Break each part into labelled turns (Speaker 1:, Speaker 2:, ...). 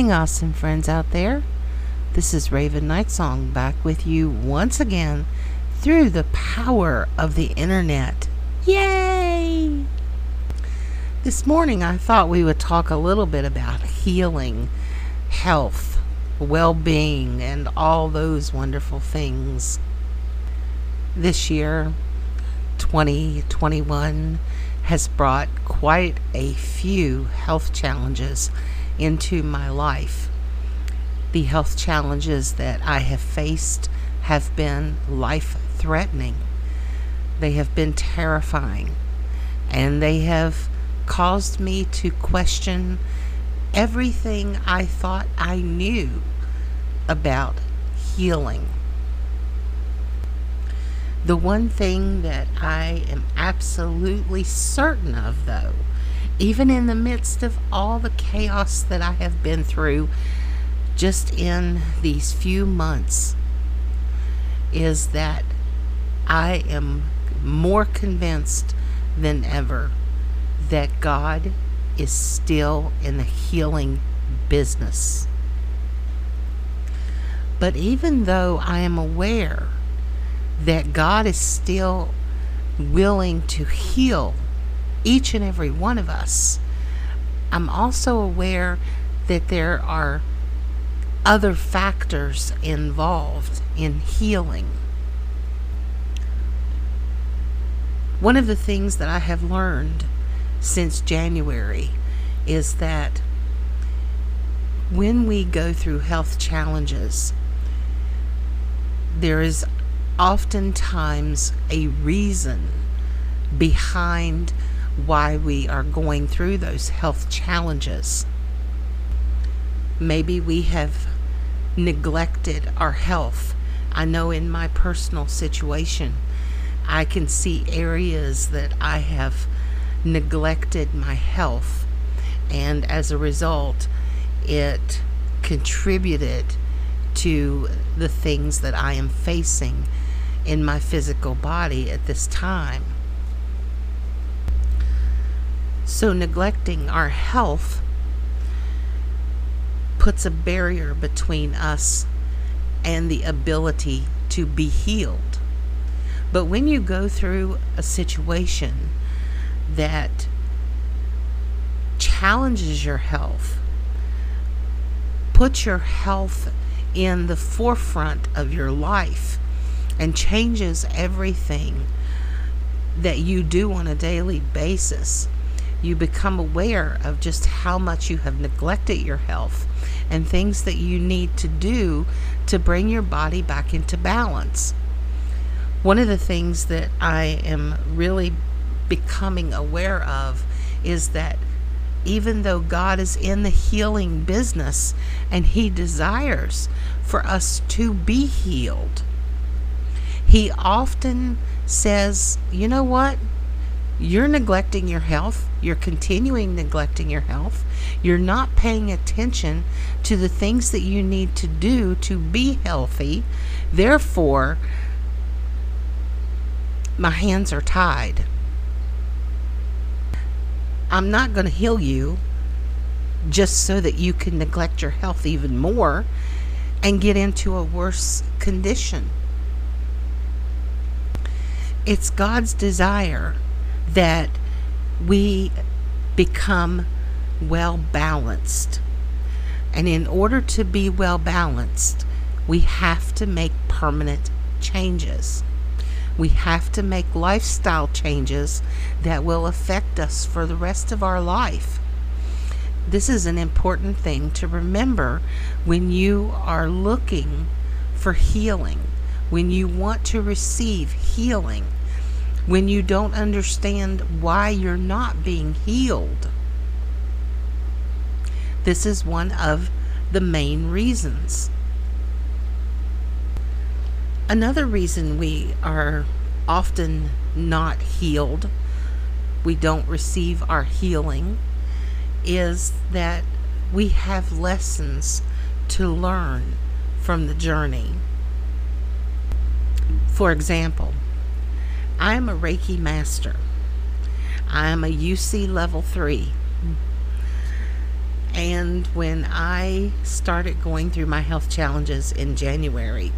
Speaker 1: Morning, awesome friends out there. This is Raven Nightsong back with you once again through the power of the internet. Yay! This morning I thought we would talk a little bit about healing, health, well being, and all those wonderful things. This year, 2021, has brought quite a few health challenges into my life. The health challenges that I have faced have been life threatening. They have been terrifying. And they have caused me to question everything I thought I knew about healing. The one thing that I am absolutely certain of, though, even in the midst of all the chaos that I have been through just in these few months, is that I am more convinced than ever that God is still in the healing business. But even though I am aware that God is still willing to heal each and every one of us, I'm also aware that there are other factors involved in healing. One of the things that I have learned since January is that when we go through health challenges, there is oftentimes a reason behind why we are going through those health challenges. Maybe we have neglected our health. I know in my personal situation, I can see areas that I have neglected my health, and as a result, it contributed to the things that I am facing in my physical body at this time. So, neglecting our health puts a barrier between us and the ability to be healed. But when you go through a situation that challenges your health, puts your health in the forefront of your life, and changes everything that you do on a daily basis. You become aware of just how much you have neglected your health and things that you need to do to bring your body back into balance. One of the things that I am really becoming aware of is that even though God is in the healing business and He desires for us to be healed, He often says, You know what? You're neglecting your health. You're continuing neglecting your health. You're not paying attention to the things that you need to do to be healthy. Therefore, my hands are tied. I'm not going to heal you just so that you can neglect your health even more and get into a worse condition. It's God's desire that we become well balanced. And in order to be well balanced, we have to make permanent changes. We have to make lifestyle changes that will affect us for the rest of our life. This is an important thing to remember when you are looking for healing, when you want to receive healing, when you don't understand why you're not being healed. This is one of the main reasons. Another reason we are often not healed, we don't receive our healing, is that we have lessons to learn from the journey. For example, I am a Reiki master. I am a Usui level 3. And when I started going through my health challenges in January,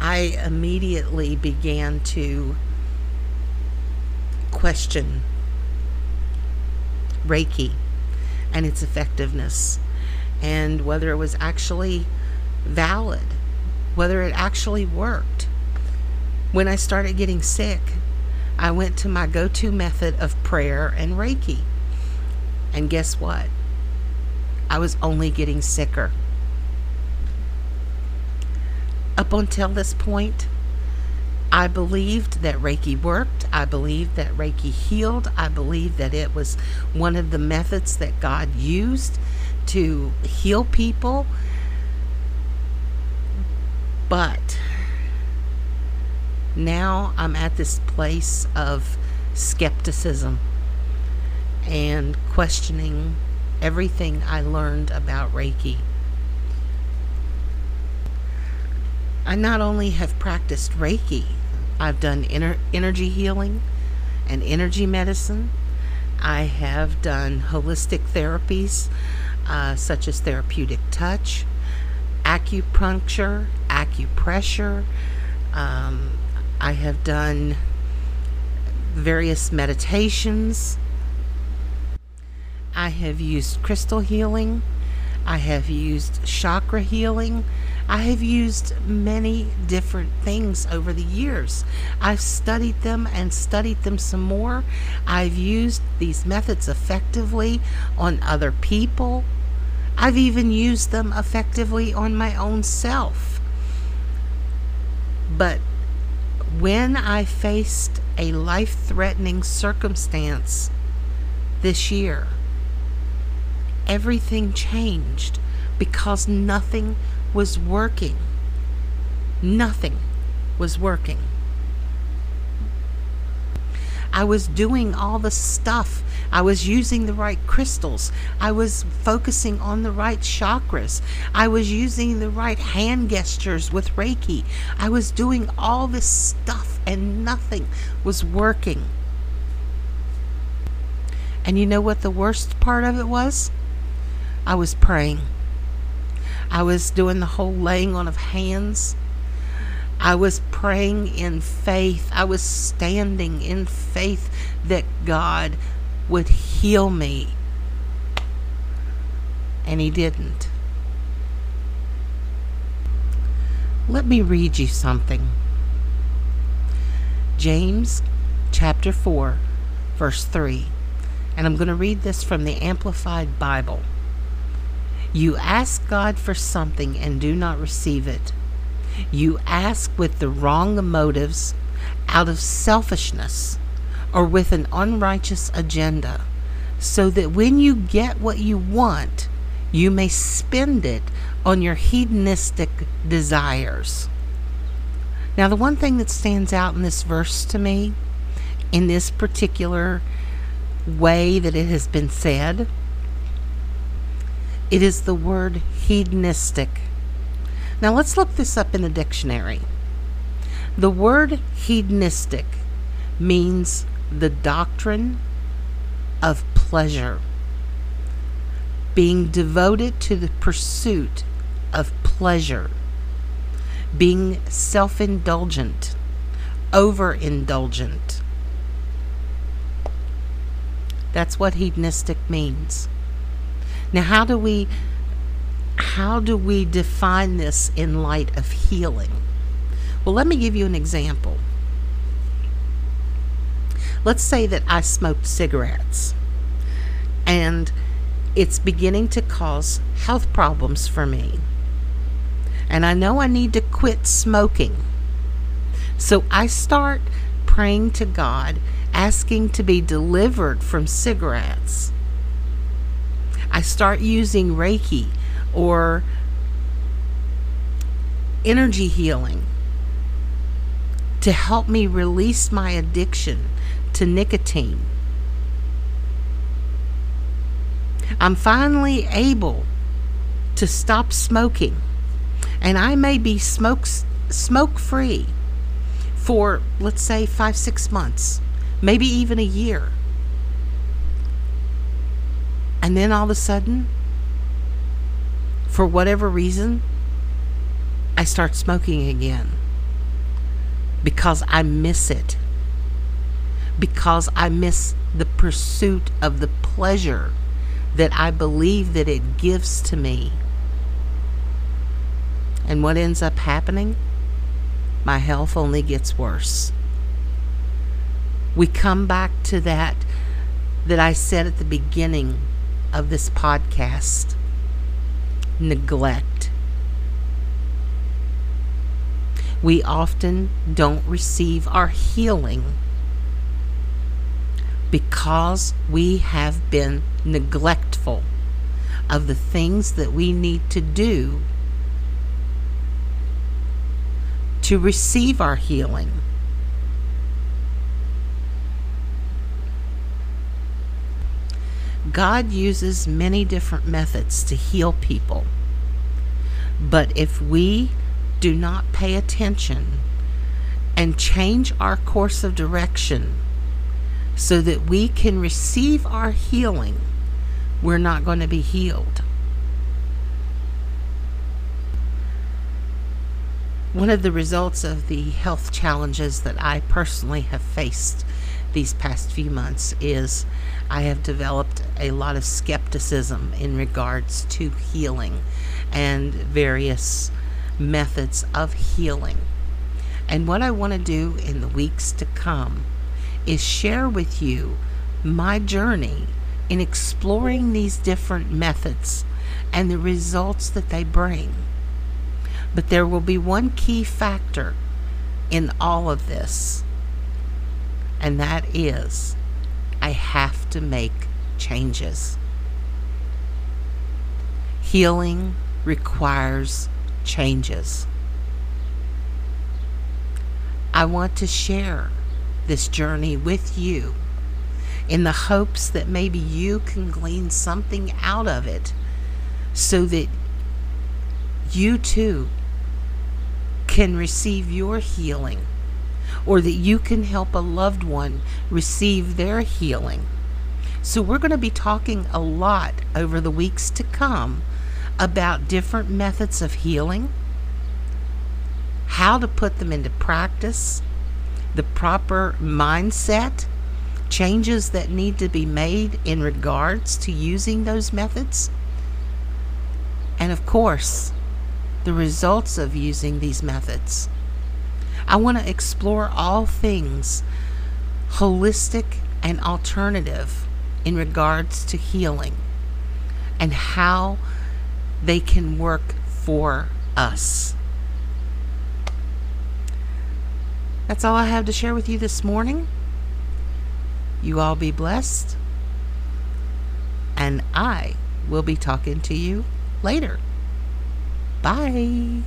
Speaker 1: I immediately began to question Reiki and its effectiveness and whether it was actually valid, whether it actually worked. When I started getting sick, I went to my go to method of prayer and Reiki. And guess what? I was only getting sicker. Up until this point, I believed that Reiki worked. I believed that Reiki healed. I believed that it was one of the methods that God used to heal people. But now I'm at this place of skepticism and questioning everything I learned about Reiki. I not only have practiced Reiki, I've done energy healing and energy medicine. I have done holistic therapies uh, such as therapeutic touch, acupuncture, acupressure. Um, I have done various meditations. I have used crystal healing. I have used chakra healing. I have used many different things over the years. I've studied them and studied them some more. I've used these methods effectively on other people. I've even used them effectively on my own self. But when I faced a life threatening circumstance this year, everything changed because nothing was working. Nothing was working. I was doing all the stuff. I was using the right crystals. I was focusing on the right chakras. I was using the right hand gestures with Reiki. I was doing all this stuff and nothing was working. And you know what the worst part of it was? I was praying. I was doing the whole laying on of hands. I was praying in faith. I was standing in faith that God would heal me. And He didn't. Let me read you something. James chapter 4, verse 3. And I'm going to read this from the Amplified Bible. You ask God for something and do not receive it. You ask with the wrong motives, out of selfishness, or with an unrighteous agenda, so that when you get what you want, you may spend it on your hedonistic desires. Now, the one thing that stands out in this verse to me, in this particular way that it has been said, it is the word hedonistic. Now let's look this up in a dictionary. The word hedonistic means the doctrine of pleasure, being devoted to the pursuit of pleasure, being self indulgent, overindulgent. That's what hedonistic means. Now, how do we how do we define this in light of healing? Well, let me give you an example. Let's say that I smoked cigarettes and it's beginning to cause health problems for me. And I know I need to quit smoking. So I start praying to God, asking to be delivered from cigarettes. I start using Reiki or energy healing to help me release my addiction to nicotine. I'm finally able to stop smoking and I may be smoke smoke free for let's say 5 6 months, maybe even a year. And then all of a sudden, for whatever reason, I start smoking again because I miss it. Because I miss the pursuit of the pleasure that I believe that it gives to me. And what ends up happening? My health only gets worse. We come back to that that I said at the beginning of this podcast neglect. We often don't receive our healing because we have been neglectful of the things that we need to do to receive our healing. God uses many different methods to heal people. But if we do not pay attention and change our course of direction so that we can receive our healing, we're not going to be healed. One of the results of the health challenges that I personally have faced these past few months is I have developed a lot of skepticism in regards to healing and various methods of healing. And what I want to do in the weeks to come is share with you my journey in exploring these different methods and the results that they bring. But there will be one key factor in all of this, and that is I have to make changes. Healing requires changes. I want to share this journey with you in the hopes that maybe you can glean something out of it so that you too can receive your healing or that you can help a loved one receive their healing. So, we're going to be talking a lot over the weeks to come about different methods of healing, how to put them into practice, the proper mindset, changes that need to be made in regards to using those methods, and of course, the results of using these methods. I want to explore all things holistic and alternative in regards to healing and how they can work for us. That's all I have to share with you this morning. You all be blessed. And I will be talking to you later. Bye.